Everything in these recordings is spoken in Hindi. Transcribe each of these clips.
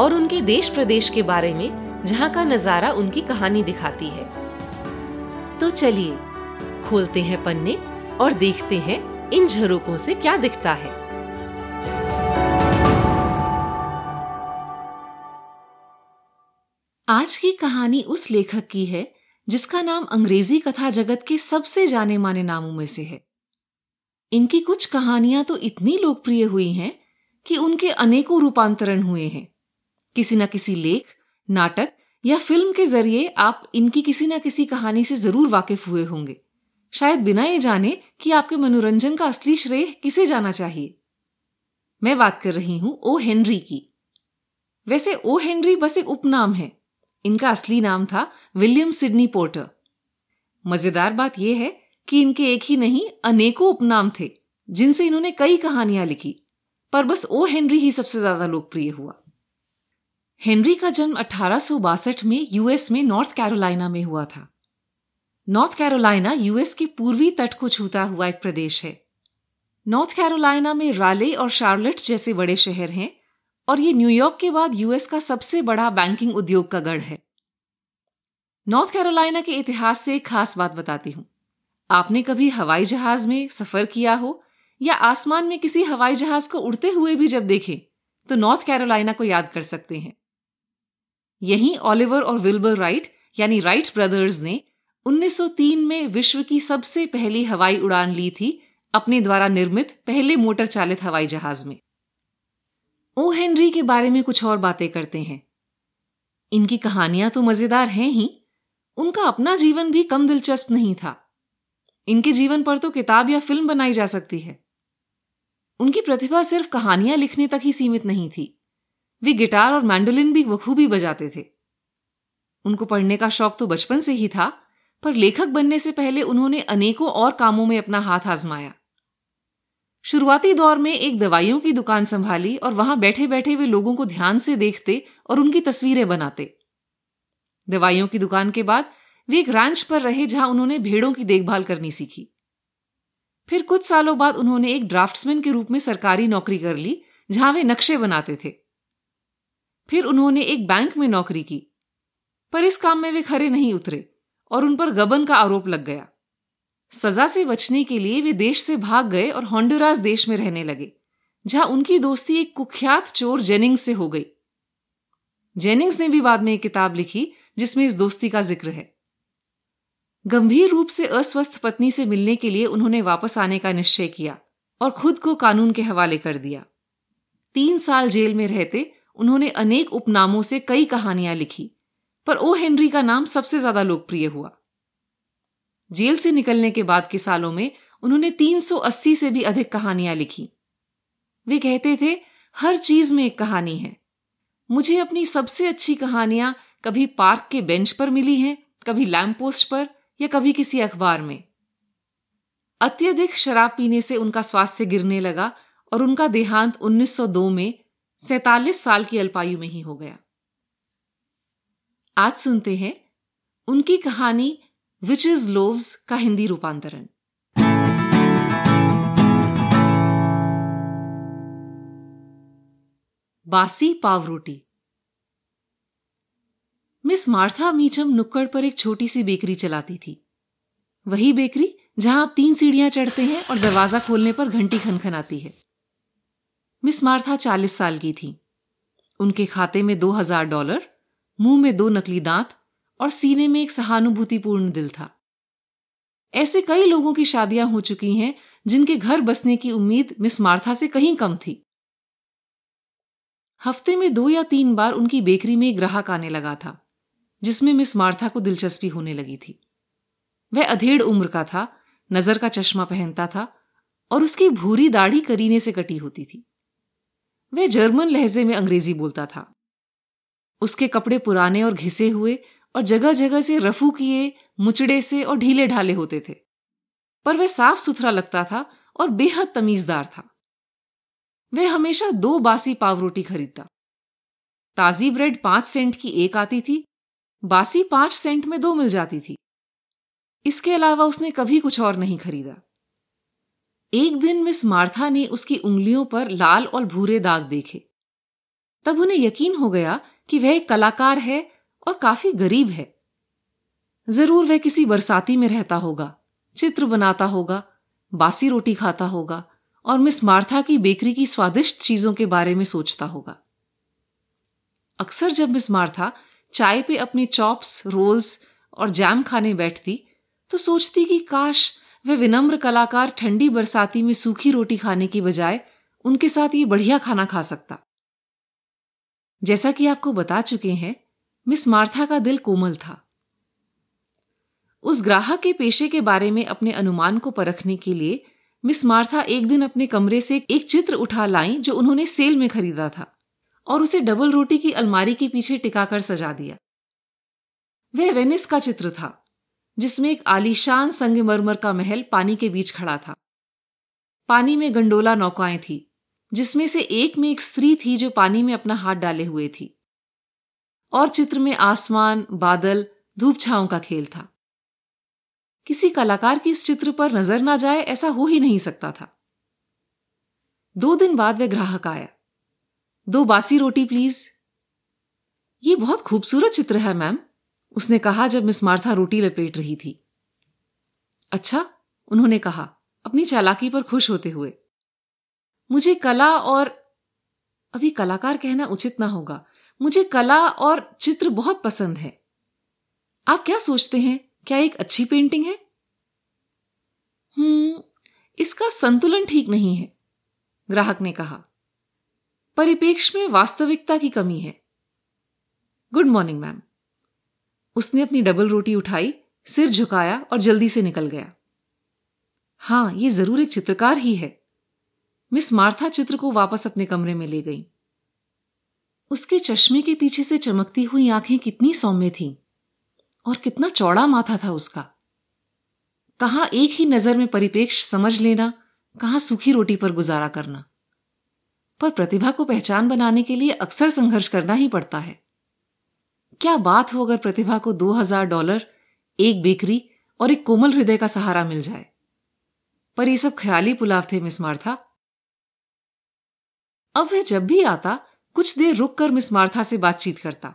और उनके देश प्रदेश के बारे में, जहाँ का नज़ारा उनकी कहानी दिखाती है। तो चलिए, खोलते हैं पन्ने और देखते हैं इन झरोकों से क्या दिखता है। आज की कहानी उस लेखक की है, जिसका नाम अंग्रेज़ी कथा जगत के सबसे जाने माने नामों में से है। इनकी कुछ कहानियाँ तो इतनी लोकप्रिय हुई हैं कि उनके अनेकों रूपांतरण हुए हैं। किसी न किसी लेख, नाटक या फ़िल्म के ज़रिए आप इनकी किसी न किसी कहानी से ज़रूर वाकिफ हुए होंगे। शायद बिना ये जाने कि आपके मनोरंजन का असली श्रेय किसे जाना चाहिए। मैं बात कर रही हूँ ओ हेनरी की। वैसे ओ हेनरी बस एक उपनाम है। इनका असली नाम था विलियम सिडनी पोर्टर। मज़ेदार बात यह है कि इनके एक ही नहीं, अनेकों उपनाम थे, जिनसे इन्होंने कई कहानियाँ लिखी। पर बस ओ हेनरी ही सबसे ज़्यादा लोकप्रिय हुआ। हेनरी का जन्म अठारह सौ बासठ में यूएस में नॉर्थ कैरोलिना में हुआ था। नॉर्थ कैरोलिना यूएस के पूर्वी तट को छूता हुआ एक प्रदेश है। नॉर्थ कैरोलिना में राले और शार्लेट जैसे बड़े शहर हैं और ये न्यूयॉर्क के बाद यूएस का सबसे बड़ा बैंकिंग उद्योग का गढ़ है। नॉर्थ कैरोलिना के इतिहास से एक खास बात बताती हूँ। आपने कभी हवाई जहाज़ में सफ़र किया हो या आसमान में किसी हवाई जहाज़ को उड़ते हुए भी जब देखें तो नॉर्थ कैरोलिना को याद कर सकते हैं। यहीं ऑलिवर और विल्बर राइट, यानी राइट ब्रदर्स ने 1903 में विश्व की सबसे पहली हवाई उड़ान ली थी, अपने द्वारा निर्मित पहले मोटर चालित हवाई जहाज़ में। ओ हेनरी के बारे में कुछ और बातें करते हैं। इनकी कहानियाँ तो मज़ेदार हैं ही। उनका अपना जीवन भी कम दिलचस्प नहीं था। इनके जीवन पर तो किताब या फ़िल्म बनाई जा सकती है। उनकी प्रतिभा सिर्फ़ कहानियाँ लिखने तक ही सीमित नहीं थी। वे गिटार और मैंडोलिन भी बखूबी बजाते थे। उनको पढ़ने का शौक तो बचपन से ही था, पर लेखक बनने से पहले उन्होंने अनेकों और कामों में अपना हाथ आजमाया। शुरुआती दौर में एक दवाइयों की दुकान संभाली और वहाँ बैठे बैठे वे लोगों को ध्यान से देखते और उनकी तस्वीरें बनाते। दवाइयों की दुकान के बाद वे एक रैंच पर रहे जहाँ उन्होंने भेड़ों की देखभाल करनी सीखी। फिर कुछ सालों बाद उन्होंने एक ड्राफ्ट्समैन के रूप में सरकारी नौकरी कर ली, जहाँ वे नक्शे बनाते थे। फिर उन्होंने एक बैंक में नौकरी की, पर इस काम में वे खरे नहीं उतरे और उन पर गबन का आरोप लग गया। सजा से बचने के लिए वे देश से भाग गए और हॉन्डुरास देश में रहने लगे, जहाँ उनकी दोस्ती एक कुख्यात चोर जेनिंग्स से हो गई। जेनिंग्स ने भी बाद में एक किताब लिखी, जिसमें इस दोस्ती का ज़िक्र है। गंभीर रूप से अस्वस्थ पत्नी से मिलने के लिए उन्होंने वापस आने का निश्चय किया और खुद को कानून के हवाले कर दिया। तीन साल जेल में रहते उन्होंने अनेक उपनामों से कई कहानियाँ लिखी, पर ओ हेनरी का नाम सबसे ज़्यादा लोकप्रिय हुआ। जेल से निकलने के बाद के सालों में उन्होंने 380 से भी अधिक कहानियाँ लिखी। वे कहते थे, हर चीज़ में एक कहानी है। मुझे अपनी सबसे अच्छी कहानियाँ कभी पार्क के बेंच पर मिली हैं, कभी लैंप पोस्ट पर, या कभी किसी अखबार में। अत्यधिक शराब पीने से उनका स्वास्थ्य गिरने लगा और उनका देहांत 1902 में सैतालीस साल की अल्पायु में ही हो गया। आज सुनते हैं उनकी कहानी विच इज़ लोव्स का हिंदी रूपांतरण। बासी पाव रोटी। मिस मार्था मीचम नुक्कड़ पर एक छोटी सी बेकरी चलाती थी। वही बेकरी जहाँ आप तीन सीढ़ियाँ चढ़ते हैं और दरवाज़ा खोलने पर घंटी खनखनाती है। मिस मार्था चालीस साल की थी। उनके खाते में दो हज़ार डॉलर, मुँह में दो नकली दांत और सीने में एक सहानुभूतिपूर्ण दिल था। ऐसे कई लोगों की शादियाँ हो चुकी हैं, जिनके घर बसने की उम्मीद मिस मार्था से कहीं कम थी। हफ़्ते में दो या तीन बार उनकी बेकरी में ग्राहक आने लगा था, जिसमें मिस मार्था को दिलचस्पी होने लगी थी। वह अधेड़ उम्र का था, नज़र का चश्मा पहनता था और उसकी भूरी दाढ़ी करीने से कटी होती थी। वह जर्मन लहजे में अंग्रेज़ी बोलता था। उसके कपड़े पुराने और घिसे हुए और जगह जगह से रफू किए, मुचड़े से और ढीले ढाले होते थे। पर वह साफ़ सुथरा लगता था और बेहद तमीजदार था। वह हमेशा दो बासी पाव रोटी खरीदता। ताजी ब्रेड पाँच सेंट की एक आती थी, बासी पाँच सेंट में दो मिल जाती थी। इसके अलावा उसने कभी कुछ और नहीं खरीदा। एक दिन मिस मार्था ने उसकी उंगलियों पर लाल और भूरे दाग देखे। तब उन्हें यकीन हो गया कि वह एक कलाकार है और काफ़ी गरीब है। ज़रूर वह किसी बरसाती में रहता होगा, चित्र बनाता होगा, बासी रोटी खाता होगा और मिस मार्था की बेकरी की स्वादिष्ट चीज़ों के बारे में सोचता होगा। अक्सर जब मिस मार्था चाय पे अपने चॉप्स, रोल्स और जैम खाने बैठती तो सोचती कि काश वह विनम्र कलाकार ठंडी बरसाती में सूखी रोटी खाने की बजाय उनके साथ ये बढ़िया खाना खा सकता। जैसा कि आपको बता चुके हैं, मिस मार्था का दिल कोमल था। उस ग्राहक के पेशे के बारे में अपने अनुमान को परखने के लिए मिस मार्था एक दिन अपने कमरे से एक चित्र उठा लाई जो उन्होंने सेल में खरीदा था और उसे डबल रोटी की अलमारी के पीछे टिकाकर सजा दिया। वह वेनिस का चित्र था। जिसमें एक आलीशान संगमरमर का महल पानी के बीच खड़ा था। पानी में गंडोला नौकाएँ थी, जिसमें से एक में एक स्त्री थी जो पानी में अपना हाथ डाले हुए थी। और चित्र में आसमान, बादल धूप छाओं का खेल था। किसी कलाकार की इस चित्र पर नज़र ना जाए, ऐसा हो ही नहीं सकता था। दो दिन बाद वह ग्राहक आया। दो बासी रोटी, प्लीज़। ये बहुत खूबसूरत चित्र है, मैम। उसने कहा जब मिस मार्था रोटी लपेट रही थी। अच्छा उन्होंने कहा, अपनी चालाकी पर खुश होते हुए। मुझे कला और, अभी कलाकार कहना उचित ना होगा। मुझे कला और चित्र बहुत पसंद है। आप क्या सोचते हैं? क्या एक अच्छी पेंटिंग है? हम्म इसका संतुलन ठीक नहीं है, ग्राहक ने कहा। परिपेक्ष में वास्तविकता की कमी है। Good morning, ma'am. उसने अपनी डबल रोटी उठाई, सिर झुकाया और जल्दी से निकल गया। हाँ, ये ज़रूर एक चित्रकार ही है। मिस मार्था चित्र को वापस अपने कमरे में ले गई। उसके चश्मे के पीछे से चमकती हुई आँखें कितनी सौम्य थीं और कितना चौड़ा माथा था उसका। कहा एक ही नज़र में परिपेक्ष समझ लेना, कहा सूखी रोटी पर गुजारा करना। पर प्रतिभा को पहचान बनाने के लिए अक्सर संघर्ष करना ही पड़ता है। क्या बात हो अगर प्रतिभा को दो हज़ार डॉलर, एक बेकरी और एक कोमल हृदय का सहारा मिल जाए? पर ये सब ख्याली पुलाव थे, मिस मार्था। अब वह जब भी आता, कुछ देर रुक कर मिस मार्था से बातचीत करता।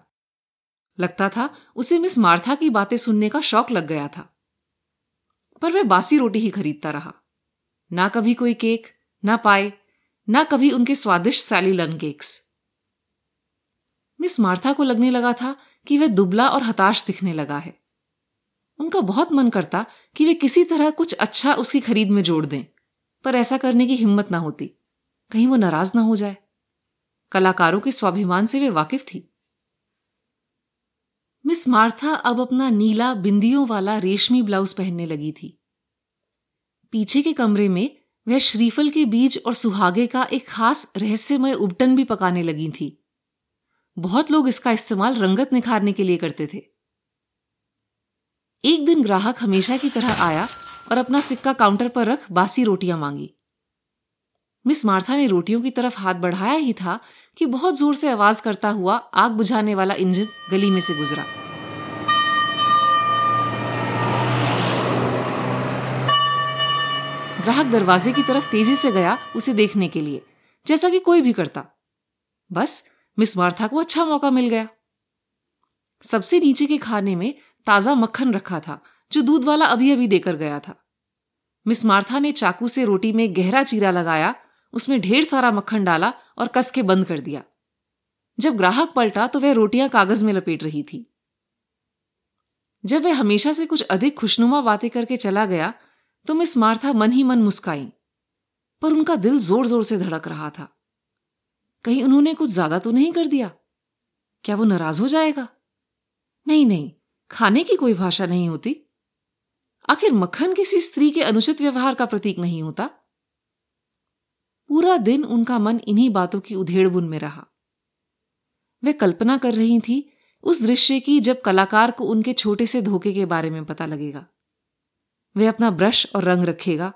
लगता था, उसे मिस मार्था की बातें सुनने का शौक लग गया था। पर वह बासी रोटी ही खरीदता रहा। ना कभी कोई केक, ना पाए, ना कभी उनके स्वादिष्ट सैली लन केक्स। मिस मार्था को लगने लगा था कि वह दुबला और हताश दिखने लगा है। उनका बहुत मन करता कि वे किसी तरह कुछ अच्छा उसकी खरीद में जोड़ दें, पर ऐसा करने की हिम्मत ना होती। कहीं वो नाराज़ ना हो जाए। कलाकारों के स्वाभिमान से वे वाकिफ थी। मिस मार्था अब अपना नीला, बिंदियों वाला रेशमी ब्लाउज पहनने लगी थी। पीछे के कमरे में वह श्रीफल के बीज और सुहागे का एक खास रहस्यमय उबटन भी पकाने लगी थी। बहुत लोग इसका इस्तेमाल रंगत निखारने के लिए करते थे। एक दिन ग्राहक हमेशा की तरह आया और अपना सिक्का काउंटर पर रख बासी रोटियाँ मांगी। मिस मार्था ने रोटियों की तरफ़ हाथ बढ़ाया ही था कि बहुत ज़ोर से आवाज़ करता हुआ आग बुझाने वाला इंजन गली में से गुजरा। ग्राहक दरवाजे की तरफ़ तेज़ी से गया उसे देखने के लिए, जैसा कि कोई भी करता। बस मिस मार्था को अच्छा मौका मिल गया। सबसे नीचे के खाने में ताज़ा मक्खन रखा था, जो दूध वाला अभी अभी देकर गया था। मिस मार्था ने चाकू से रोटी में गहरा चीरा लगाया, उसमें ढेर सारा मक्खन डाला और कस के बंद कर दिया। जब ग्राहक पलटा तो वह रोटियाँ कागज़ में लपेट रही थी। जब वह हमेशा से कुछ अधिक खुशनुमा बातें करके चला गया तो मिस मार्था मन ही मन मुस्काई, पर उनका दिल ज़ोर ज़ोर से धड़क रहा था। कहीं उन्होंने कुछ ज़्यादा तो नहीं कर दिया? क्या वो नाराज़ हो जाएगा? नहीं नहीं, खाने की कोई भाषा नहीं होती। आखिर मक्खन किसी स्त्री के अनुचित व्यवहार का प्रतीक नहीं होता? पूरा दिन उनका मन इन्हीं बातों की उधेड़बुन में रहा। वे कल्पना कर रही थी उस दृश्य की जब कलाकार को उनके छोटे से धोखे के बारे में पता लगेगा। वे अपना ब्रश और रंग रखेगा।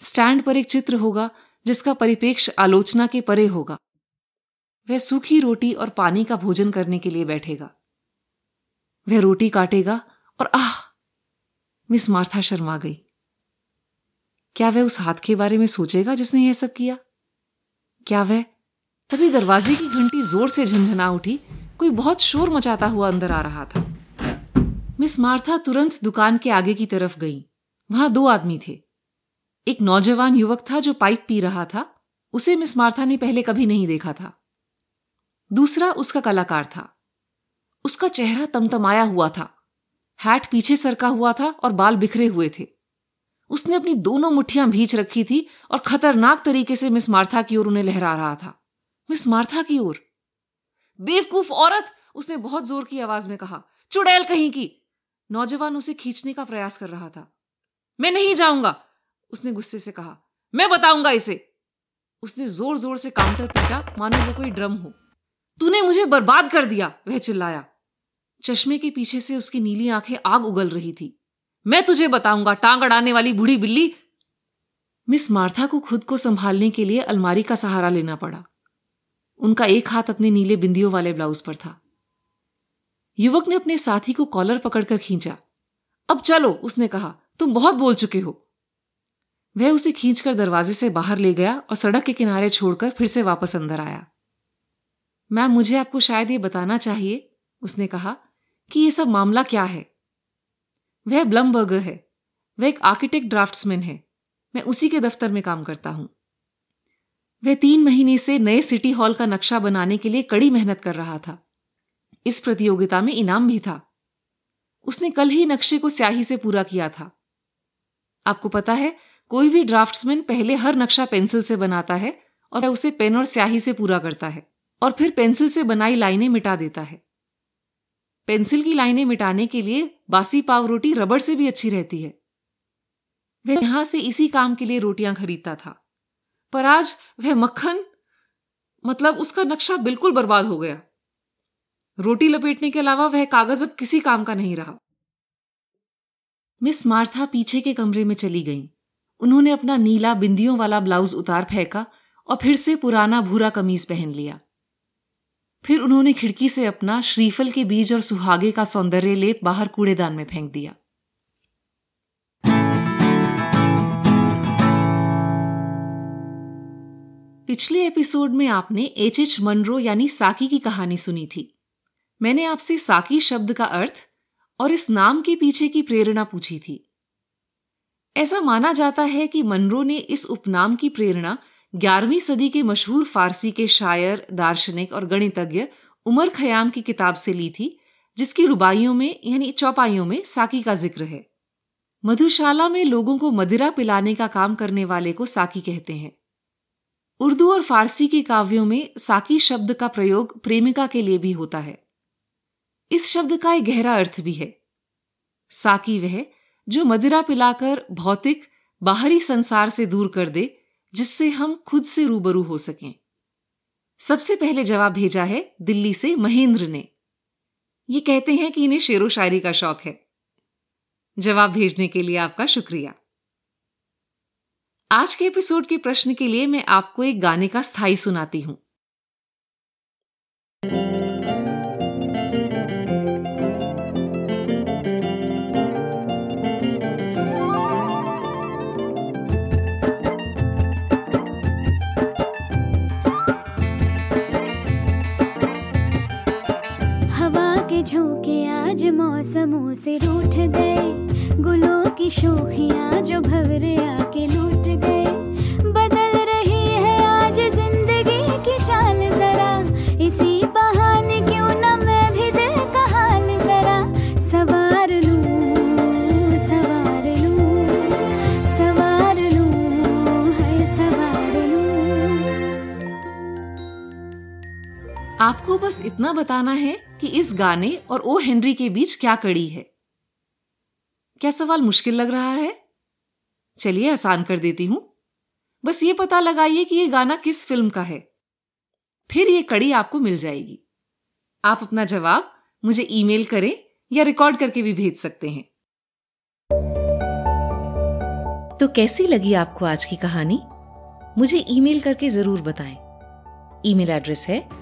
स्टैंड पर एक चित्र होगा जिसका परिपेक्ष आलोचना के परे होगा। वह सूखी रोटी और पानी का भोजन करने के लिए बैठेगा। वह रोटी काटेगा और आह! मिस मार्था शर्मा गई। क्या वह उस हाथ के बारे में सोचेगा जिसने यह सब किया? क्या वह तभी दरवाजे की घंटी ज़ोर से झंझना उठी, कोई बहुत शोर मचाता हुआ अंदर आ रहा था। मिस मार्था तुरंत दुकान के आगे की तरफ़ गई। वहाँ दो आदमी थे। एक नौजवान युवक था जो पाइप पी रहा था। उसे मिस मार्था ने पहले कभी नहीं देखा था। दूसरा उसका कलाकार था। उसका चेहरा तमतमाया हुआ था। हैट पीछे सरका हुआ था और बाल बिखरे हुए थे। उसने अपनी दोनों मुठ्ठियाँ भींच रखी थी और खतरनाक तरीके से मिस मार्था की ओर उन्हें लहरा रहा था। मिस मार्था की ओर। बेवकूफ़ औरत! उसने बहुत ज़ोर की आवाज़ में कहा, चुड़ैल कहीं की। नौजवान उसे खींचने का प्रयास कर रहा था। मैं नहीं जाऊँगा! उसने गुस्से से कहा, मैं बताऊँगा इसे। उसने ज़ोर ज़ोर से काउंटर पीटा मानो वो कोई ड्रम हो। तूने मुझे बर्बाद कर दिया, वह चिल्लाया। चश्मे के पीछे से उसकी नीली आँखें आग उगल रही थी। मैं तुझे बताऊँगा, टांग अड़ाने वाली बूढ़ी बिल्ली। मिस मार्था को खुद को संभालने के लिए अलमारी का सहारा लेना पड़ा। उनका एक हाथ अपने नीले बिंदियों वाले ब्लाउज पर था। युवक ने अपने साथी को कॉलर पकड़कर खींचा। अब चलो, उसने कहा, तुम बहुत बोल चुके हो। वह उसे खींचकर दरवाजे से बाहर ले गया और सड़क के किनारे छोड़कर फिर से वापस अंदर आया। मैम, मुझे आपको शायद ये बताना चाहिए, उसने कहा, कि ये सब मामला क्या है? वह ब्लमबर्गर है। वह एक आर्किटेक्ट ड्राफ्ट्समैन है। मैं उसी के दफ्तर में काम करता हूँ। वह तीन महीने से नए सिटी हॉल का नक्शा बनाने के लिए कड़ी मेहनत कर रहा था। इस प्रतियोगिता में इनाम भी था। उसने कल ही नक्शे को स्याही से पूरा किया था। आपको पता है, कोई भी ड्राफ्ट्समैन पहले हर नक्शा पेंसिल से बनाता है और उसे पेन और स्याही से पूरा करता है। और फिर पेंसिल से बनाई लाइनें मिटा देता है। पेंसिल की लाइनें मिटाने के लिए बासी पाव रोटी रबड़ से भी अच्छी रहती है। वह यहाँ से इसी काम के लिए रोटियाँ खरीदता था। पर आज वह मक्खन मतलब उसका नक्शा बिल्कुल बर्बाद हो गया। रोटी लपेटने के अलावा वह कागज़ अब किसी काम का नहीं रहा। मिस मार्था पीछे के कमरे में चली गईं। उन्होंने अपना नीला बिंदियों वाला ब्लाउज उतार फेंका और फिर से पुराना भूरा कमीज पहन लिया। फिर उन्होंने खिड़की से अपना श्रीफल के बीज और सुहागे का सौंदर्य लेप बाहर कूड़ेदान में फेंक दिया। पिछले एपिसोड में आपने एच एच मनरो यानी साकी की कहानी सुनी थी। मैंने आपसे साकी शब्द का अर्थ और इस नाम के पीछे की प्रेरणा पूछी थी। ऐसा माना जाता है कि मनरो ने इस उपनाम की प्रेरणा ग्यारहवीं सदी के मशहूर फारसी के शायर, दार्शनिक और गणितज्ञ उमर खयाम की किताब से ली थी, जिसकी रुबाइयों में, यानी चौपाइयों में, साकी का ज़िक्र है। मधुशाला में लोगों को मदिरा पिलाने का काम करने वाले को साकी कहते हैं। उर्दू और फारसी के काव्यों में साकी शब्द का प्रयोग प्रेमिका के लिए भी होता है। इस शब्द का एक गहरा अर्थ भी है। साकी वह, जो मदिरा पिलाकर भौतिक, बाहरी संसार से दूर कर दे जिससे हम खुद से रूबरू हो सकें। सबसे पहले जवाब भेजा है दिल्ली से महेंद्र ने। ये कहते हैं कि इन्हें शेरो शायरी का शौक है। जवाब भेजने के लिए आपका शुक्रिया। आज के एपिसोड के प्रश्न के लिए मैं आपको एक गाने का स्थायी सुनाती हूँ। मौसमों से रूठ गए। गुलों की शोखियाँ जो भवरे आके लूट गए। आपको बस इतना बताना है कि इस गाने और ओ हेनरी के बीच क्या कड़ी है। क्या सवाल मुश्किल लग रहा है? चलिए आसान कर देती हूँ। बस ये पता लगाइए कि यह गाना किस फ़िल्म का है। फिर यह कड़ी आपको मिल जाएगी। आप अपना जवाब मुझे ईमेल करें या रिकॉर्ड करके भी भेज सकते हैं। तो कैसी लगी आपको आज की कहानी? मुझे ईमेल करके ज़रूर बताएँ। ईमेल एड्रेस है